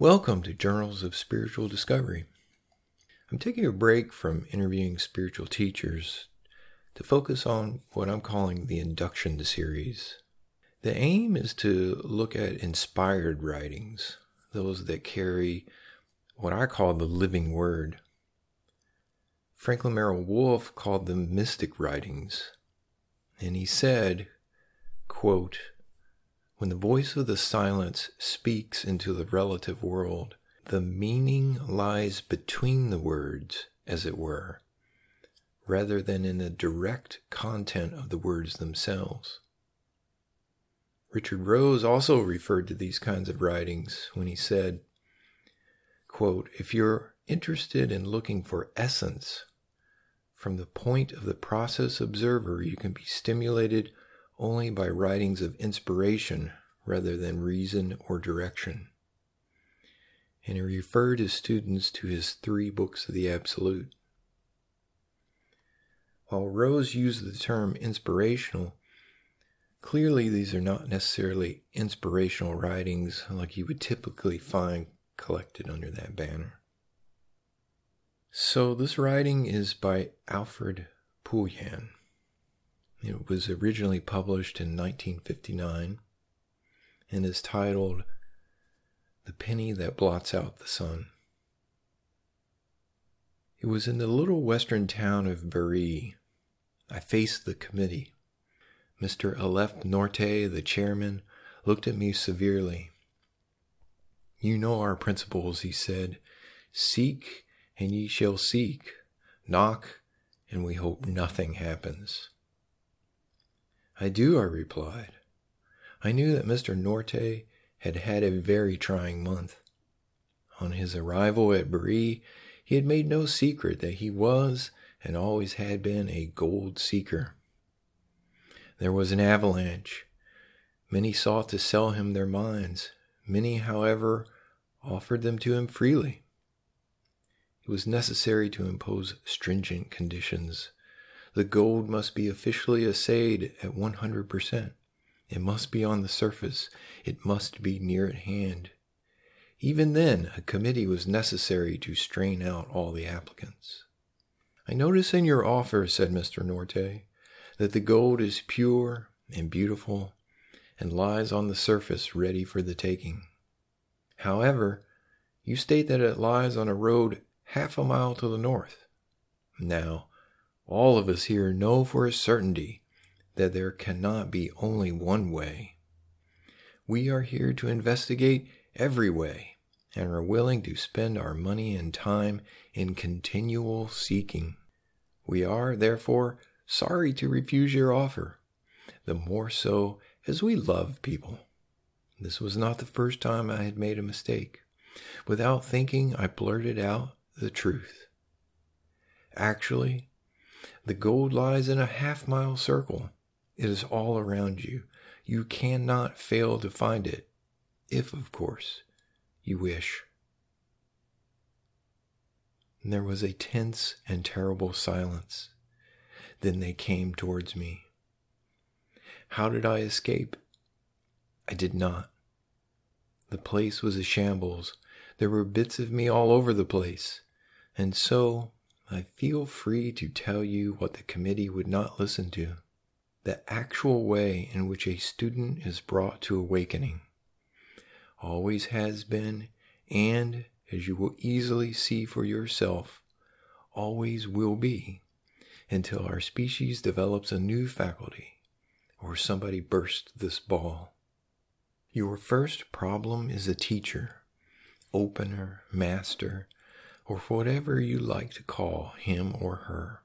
Welcome to Journals of Spiritual Discovery. I'm taking a break from interviewing spiritual teachers to focus on what I'm calling the induction series. The aim is to look at inspired writings, those that carry what I call the living word. Franklin Merrell Wolff called them mystic writings, and he said, quote, when the voice of the silence speaks into the relative world, the meaning lies between the words, as it were, rather than in the direct content of the words themselves. Richard Rose also referred to these kinds of writings when he said, quote, If you're interested in looking for essence, from the point of the process observer, you can be stimulated only by writings of inspiration rather than reason or direction. And he referred his students to his three books of the Absolute. While Rose used the term inspirational, clearly these are not necessarily inspirational writings like you would typically find collected under that banner. So, this writing is by Alfred Pulyan. It was originally published in 1959 and is titled The Penny That Blots Out the Sun. It was in the little western town of Bari. I faced the committee. Mr. Aleph Norte, the chairman, looked at me severely. You know our principles, he said. Seek, and ye shall seek. Knock, and we hope nothing happens. I do, I replied. I knew that Mr. Norte had had a very trying month. On his arrival at Bari, he had made no secret that he was and always had been a gold seeker. There was an avalanche. Many sought to sell him their mines. Many, however, offered them to him freely. It was necessary to impose stringent conditions the gold must be officially assayed at 100%. It must be on the surface. It must be near at hand. Even then, a committee was necessary to strain out all the applicants. I notice in your offer, said Mr. Norte, that the gold is pure and beautiful and lies on the surface ready for the taking. However, you state that it lies on a road half a mile to the north. Now, all of us here know for a certainty that there cannot be only one way. We are here to investigate every way and are willing to spend our money and time in continual seeking. We are, therefore, sorry to refuse your offer, the more so as we love people. This was not the first time I had made a mistake. Without thinking, I blurted out the truth. Actually, the gold lies in a half mile circle. It is all around you. You cannot fail to find it, if, of course, you wish. And there was a tense and terrible silence. Then they came towards me. How did I escape? I did not. The place was a shambles. There were bits of me all over the place. And so I feel free to tell you what the committee would not listen to the actual way in which a student is brought to awakening. Always has been, and as you will easily see for yourself, always will be until our species develops a new faculty or somebody bursts this ball. Your first problem is a teacher, opener, master, or whatever you like to call him or her.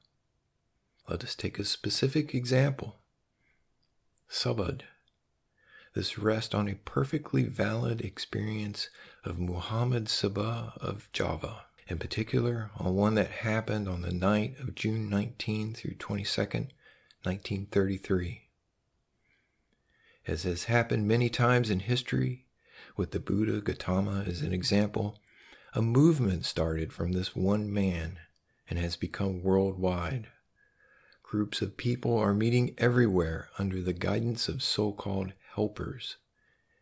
Let us take a specific example. Subud. This rests on a perfectly valid experience of Muhammad Subuh of Java, in particular on one that happened on the night of June 19 through 22nd, 1933. As has happened many times in history, with the Buddha Gautama as an example, a movement started from this one man and has become worldwide. Groups of people are meeting everywhere under the guidance of so called helpers,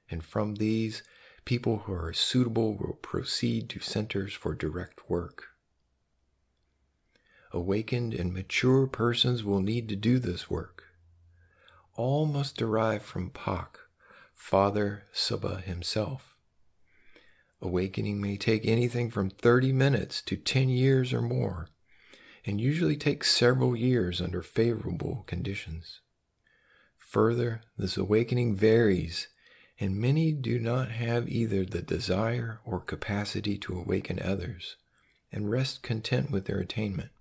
and from these, People who are suitable will proceed to centers for direct work. Awakened and mature persons will need to do this work. All must derive from Pak, Father Subuh himself. Awakening may take anything from 30 minutes to 10 years or more, and usually takes several years under favorable conditions. Further, this awakening varies, and many do not have either the desire or capacity to awaken others and rest content with their attainment,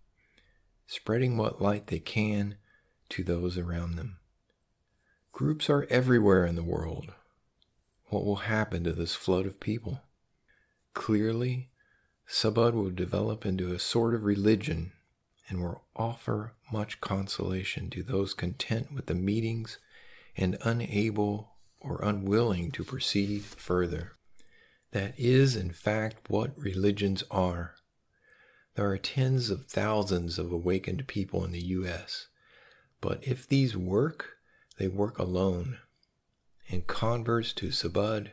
spreading what light they can to those around them. Groups are everywhere in the world. What will happen to this flood of people? Clearly, Subud will develop into a sort of religion and will offer much consolation to those content with the meetings and unable or unwilling to proceed further. That is, in fact, what religions are. There are tens of thousands of awakened people in the U.S., but if these work, they work alone. And converts to Subud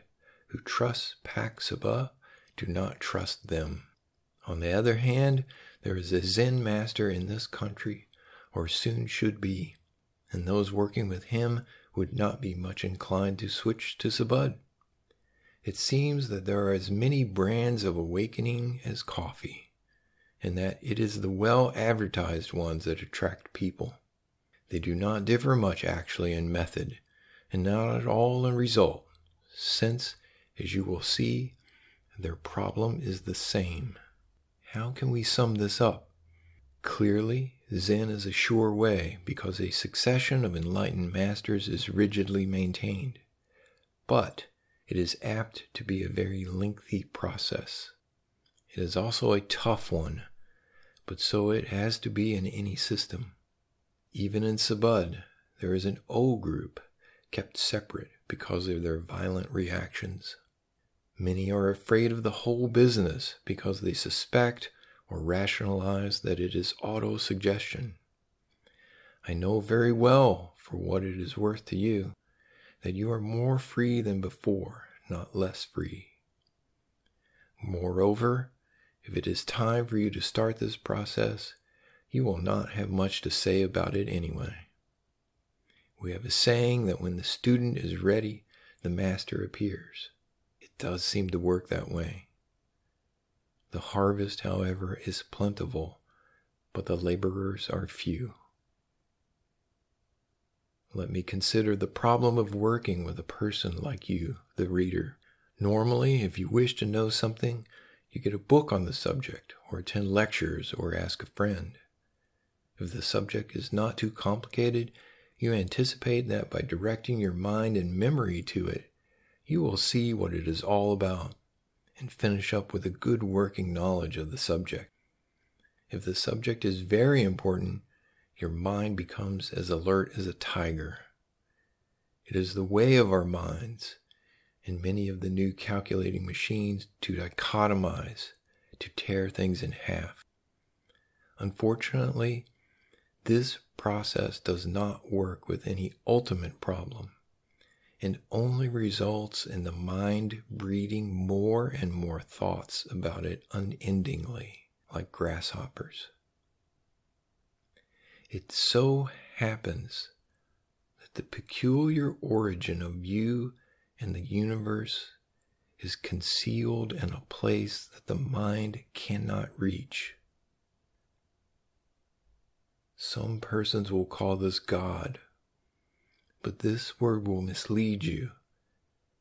who trust Pak Subuh do not trust them. On the other hand, there is a Zen master in this country, or soon should be, and those working with him would not be much inclined to switch to Subud. It seems that there are as many brands of awakening as coffee, and that it is the well advertised ones that attract people. They do not differ much actually in method, and not at all in result, since, as you will see, their problem is the same. How can we sum this up? Clearly, Zen is a sure way because a succession of enlightened masters is rigidly maintained. But it is apt to be a very lengthy process. It is also a tough one, but so it has to be in any system. Even in Subud, there is an O group kept separate because of their violent reactions. Many are afraid of the whole business because they suspect or rationalize that it is auto-suggestion. I know very well, for what it is worth to you, that you are more free than before, not less free. Moreover, if it is time for you to start this process, you will not have much to say about it anyway. We have a saying that when the student is ready, the master appears does seem to work that way. The harvest, however, is plentiful, but the laborers are few. Let me consider the problem of working with a person like you, the reader. Normally, if you wish to know something, you get a book on the subject, or attend lectures, or ask a friend. If the subject is not too complicated, you anticipate that by directing your mind and memory to it, you will see what it is all about and finish up with a good working knowledge of the subject. If the subject is very important, your mind becomes as alert as a tiger. It is the way of our minds and many of the new calculating machines to dichotomize, to tear things in half. Unfortunately, this process does not work with any ultimate problem and only results in the mind breeding more and more thoughts about it unendingly, like grasshoppers. It so happens that the peculiar origin of you and the universe is concealed in a place that the mind cannot reach. Some persons will call this God but this word will mislead you,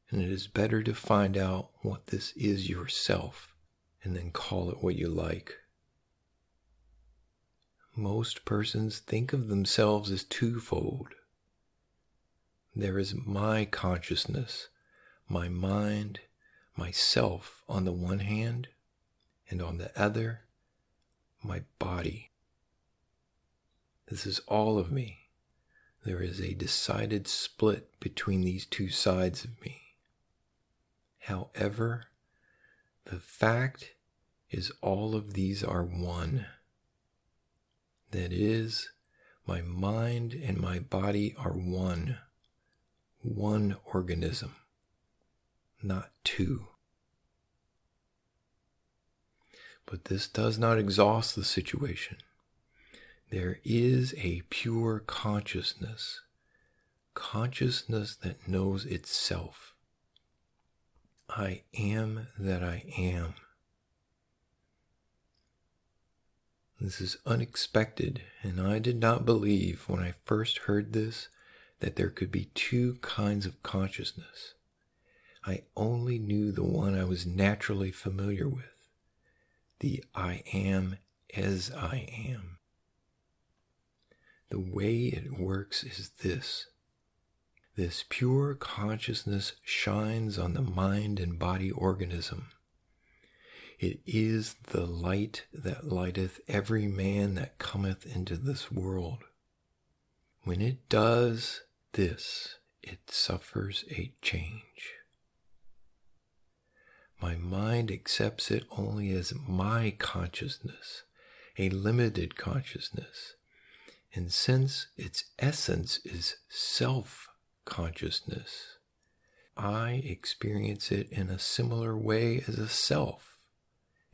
and it is better to find out what this is yourself and then call it what you like. Most persons think of themselves as twofold. There is my consciousness, my mind, myself on the one hand, and on the other, my body. This is all of me. There is a decided split between these two sides of me. However, the fact is all of these are one. That is, my mind and my body are one, one organism. not two. But this does not exhaust the situation. There is a pure consciousness, consciousness that knows itself. I am that I am. This is unexpected, and I did not believe when I first heard this that there could be two kinds of consciousness. I only knew the one I was naturally familiar with the I am as I am. The way it works is this this pure consciousness shines on the mind and body organism. It is the light that lighteth every man that cometh into this world. When it does this, it suffers a change. My mind accepts it only as my consciousness, a limited consciousness. And since its essence is self consciousness, I experience it in a similar way as a self.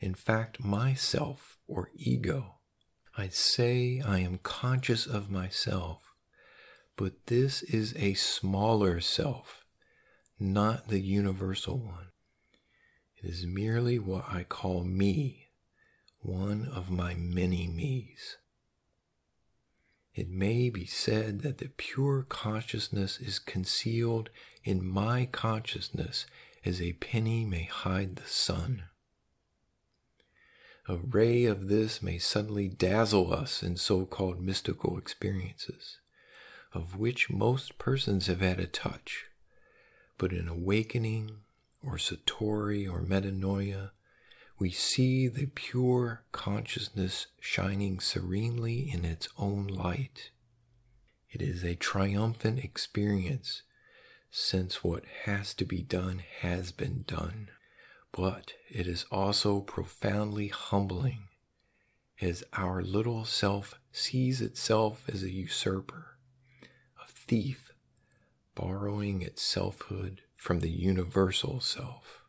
In fact, myself or ego. I say I am conscious of myself, but this is a smaller self, not the universal one It is merely what I call me, one of my many me's. It may be said that the pure consciousness is concealed in my consciousness as a penny may hide the sun. A ray of this may suddenly dazzle us in so called mystical experiences, of which most persons have had a touch, but in awakening or satori or metanoia, we see the pure consciousness shining serenely in its own light. It is a triumphant experience since what has to be done has been done. But it is also profoundly humbling as our little self sees itself as a usurper, a thief, borrowing its selfhood from the universal self.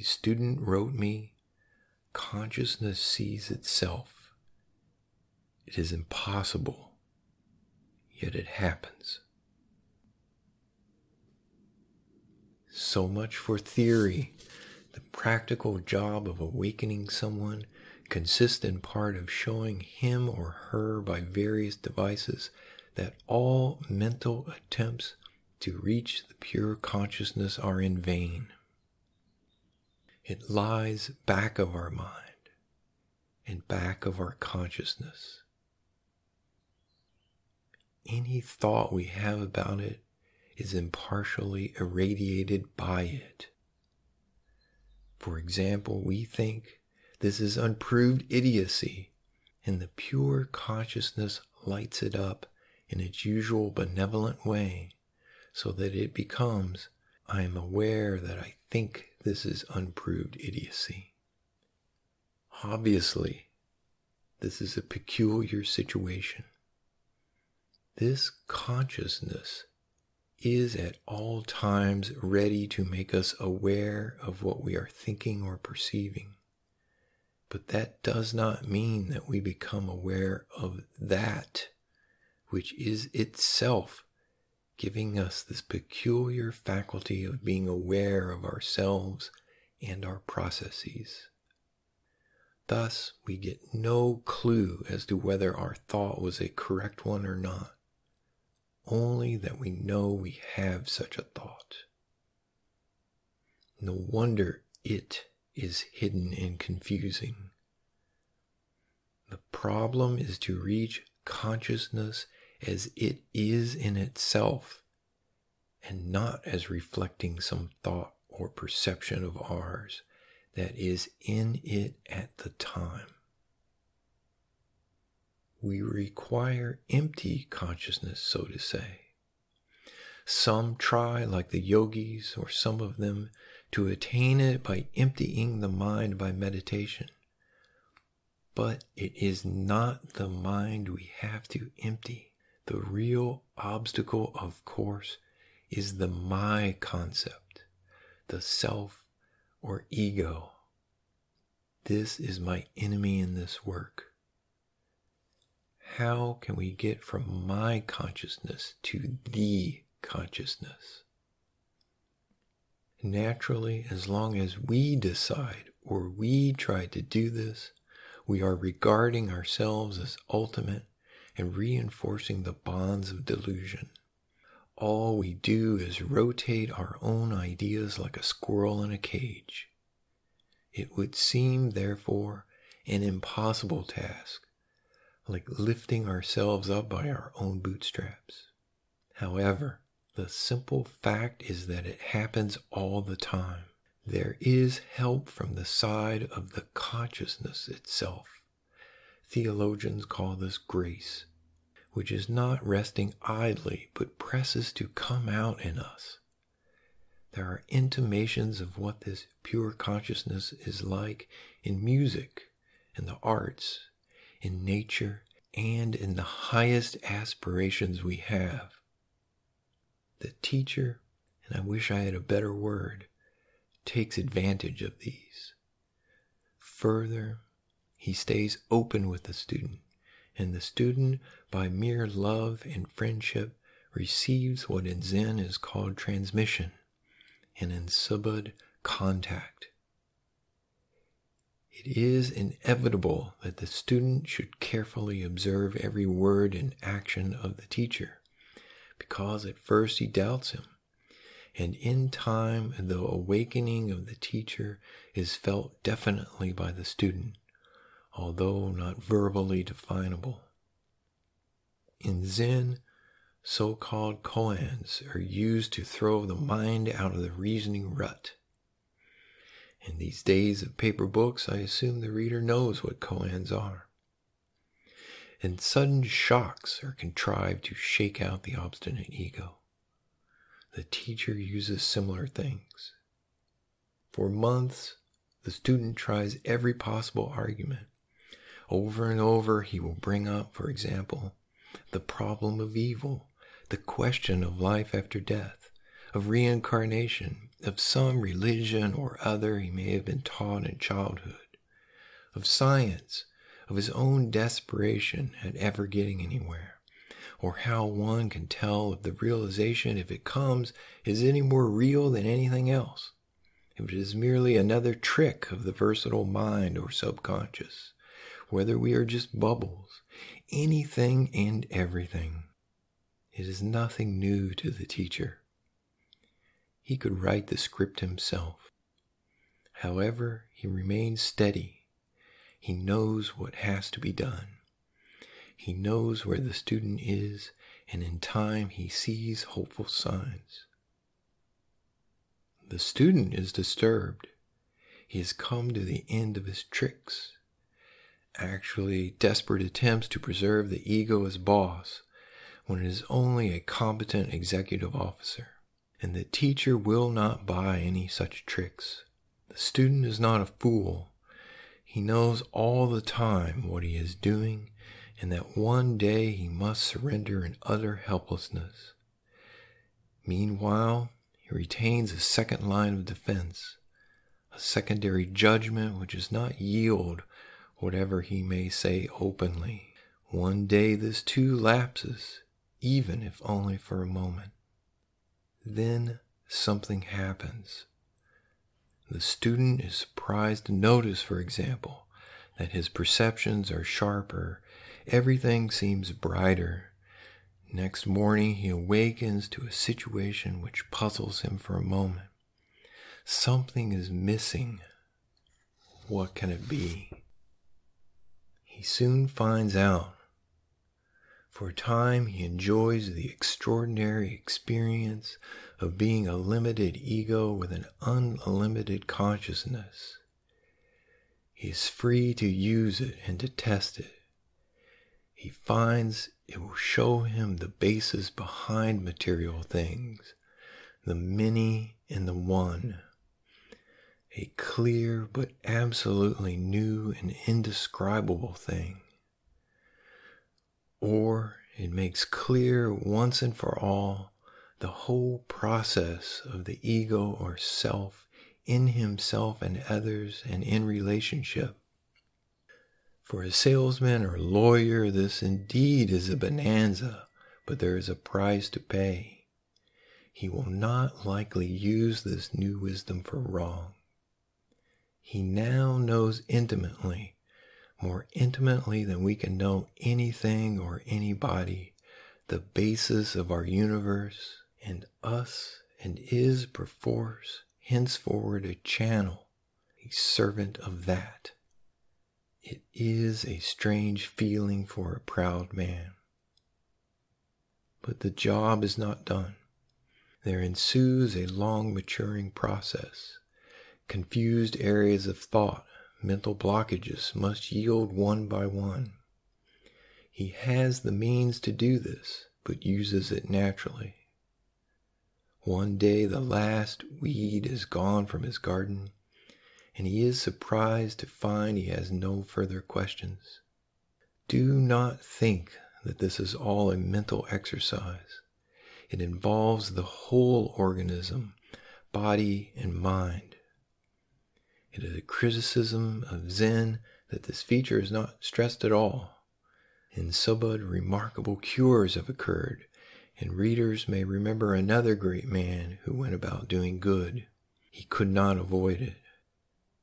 A student wrote me, consciousness sees itself. It is impossible, yet it happens. So much for theory. The practical job of awakening someone consists in part of showing him or her by various devices that all mental attempts to reach the pure consciousness are in vain. It lies back of our mind and back of our consciousness. Any thought we have about it is impartially irradiated by it. For example, we think this is unproved idiocy, and the pure consciousness lights it up in its usual benevolent way so that it becomes I am aware that I think this is unproved idiocy. Obviously, this is a peculiar situation. This consciousness is at all times ready to make us aware of what we are thinking or perceiving. But that does not mean that we become aware of that which is itself giving us this peculiar faculty of being aware of ourselves and our processes. Thus, we get no clue as to whether our thought was a correct one or not, only that we know we have such a thought. No wonder it is hidden and confusing. The problem is to reach consciousness as it is in itself and not as reflecting some thought or perception of ours that is in it at the time. We require empty consciousness, so to say. Some try, like the yogis, or some of them, to attain it by emptying the mind by meditation. But it is not the mind we have to empty. The real obstacle, of course, is the my concept, the self or ego. This is my enemy in this work. How can we get from my consciousness to the consciousness? Naturally, as long as we decide or we try to do this, we are regarding ourselves as ultimate and reinforcing the bonds of delusion. All we do is rotate our own ideas like a squirrel in a cage. It would seem, therefore, an impossible task, like lifting ourselves up by our own bootstraps. However, the simple fact is that it happens all the time. There is help from the side of the consciousness itself. Theologians call this grace, which is not resting idly but presses to come out in us. There are intimations of what this pure consciousness is like in music, in the arts, in nature, and in the highest aspirations we have. The teacher, and I wish I had a better word, takes advantage of these. Further, he stays open with the student, and the student, by mere love and friendship, receives what in Zen is called transmission and in Subud contact. It is inevitable that the student should carefully observe every word and action of the teacher, because at first he doubts him, and in time the awakening of the teacher is felt definitely by the student, although not verbally definable. In Zen, so called koans are used to throw the mind out of the reasoning rut. In these days of paper books, I assume the reader knows what koans are. And sudden shocks are contrived to shake out the obstinate ego. The teacher uses similar things. For months, the student tries every possible argument. Over and over, he will bring up, for example, the problem of evil the question of life after death, of reincarnation, of some religion or other he may have been taught in childhood, of science, of his own desperation at ever getting anywhere, or how one can tell if the realization, if it comes, is any more real than anything else, if it is merely another trick of the versatile mind or subconscious, whether we are just bubbles, anything and everything. It is nothing new to the teacher. He could write the script himself. However, he remains steady. He knows what has to be done. He knows where the student is, and in time he sees hopeful signs. The student is disturbed. He has come to the end of his tricks. Actually, desperate attempts to preserve the ego as boss when it is only a competent executive officer. And the teacher will not buy any such tricks. The student is not a fool. He knows all the time what he is doing and that one day he must surrender in utter helplessness. Meanwhile, he retains a second line of defense, a secondary judgment which does not yield whatever he may say openly. One day this too lapses, even if only for a moment. Then something happens. The student is surprised to notice, for example, that his perceptions are sharper, everything seems brighter. Next morning, he awakens to a situation which puzzles him for a moment. Something is missing. What can it be? He soon finds out for a time, he enjoys the extraordinary experience of being a limited ego with an unlimited consciousness. He is free to use it and to test it. He finds it will show him the basis behind material things, the many and the one. A clear but absolutely new and indescribable thing or it makes clear once and for all the whole process of the ego or self in himself and others and in relationship. For a salesman or lawyer, this indeed is a bonanza, but there is a price to pay. He will not likely use this new wisdom for wrong. He now knows intimately, more intimately than we can know anything or anybody, the basis of our universe and us, and is perforce henceforward a channel, a servant of that. It is a strange feeling for a proud man. But the job is not done. There ensues a long maturing process. Confused areas of thought, mental blockages must yield one by one. He has the means to do this, but uses it naturally. One day the last weed is gone from his garden, and he is surprised to find he has no further questions. Do not think that this is all a mental exercise. It involves the whole organism, body and mind. It is a criticism of Zen that this feature is not stressed at all. In Subud, remarkable cures have occurred and readers may remember another great man who went about doing good. He could not avoid it.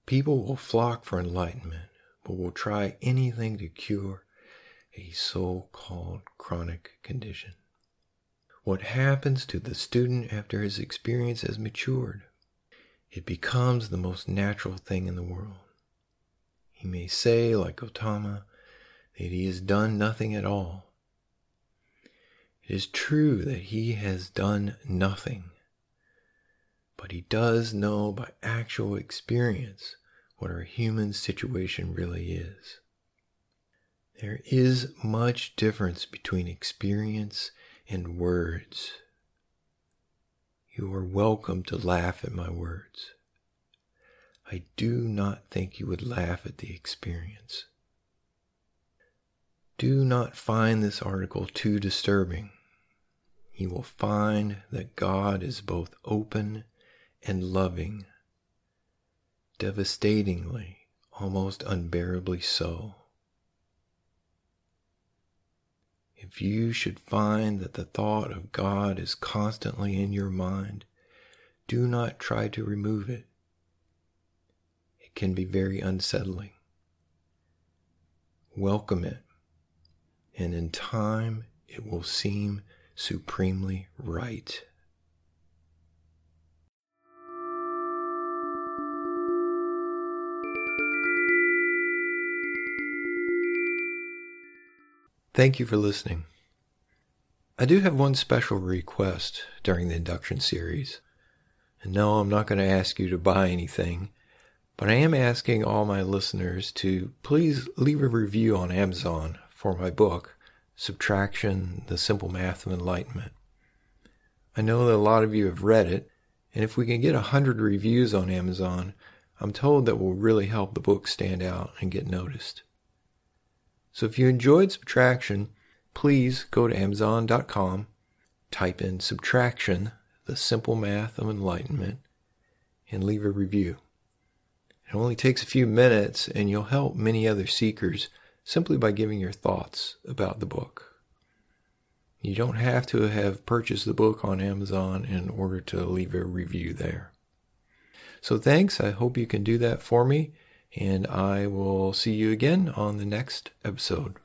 People will flock for enlightenment, but will try anything to cure a so called chronic condition. What happens to the student after his experience has matured? It becomes the most natural thing in the world. He may say, like Gautama, that he has done nothing at all it is true that he has done nothing, but he does know by actual experience what our human situation really is. There is much difference between experience and words. You are welcome to laugh at my words. I do not think you would laugh at the experience. Do not find this article too disturbing you will find that God is both open and loving, devastatingly, almost unbearably so. If you should find that the thought of God is constantly in your mind, do not try to remove it. It can be very unsettling. Welcome it, and in time it will seem supremely right. Thank you for listening. I do have one special request during the induction series. And no, I'm not going to ask you to buy anything, but I am asking all my listeners to please leave a review on Amazon for my book, Subtraction, The Simple Math of Enlightenment. I know that a lot of you have read it, and if we can get a hundred reviews on Amazon, I'm told that will really help the book stand out and get noticed. So if you enjoyed Subtraction, please go to Amazon.com, type in Subtraction, The Simple Math of Enlightenment, and leave a review. It only takes a few minutes, and you'll help many other seekers simply by giving your thoughts about the book. You don't have to have purchased the book on Amazon in order to leave a review there. So thanks. I hope you can do that for me, and I will see you again on the next episode.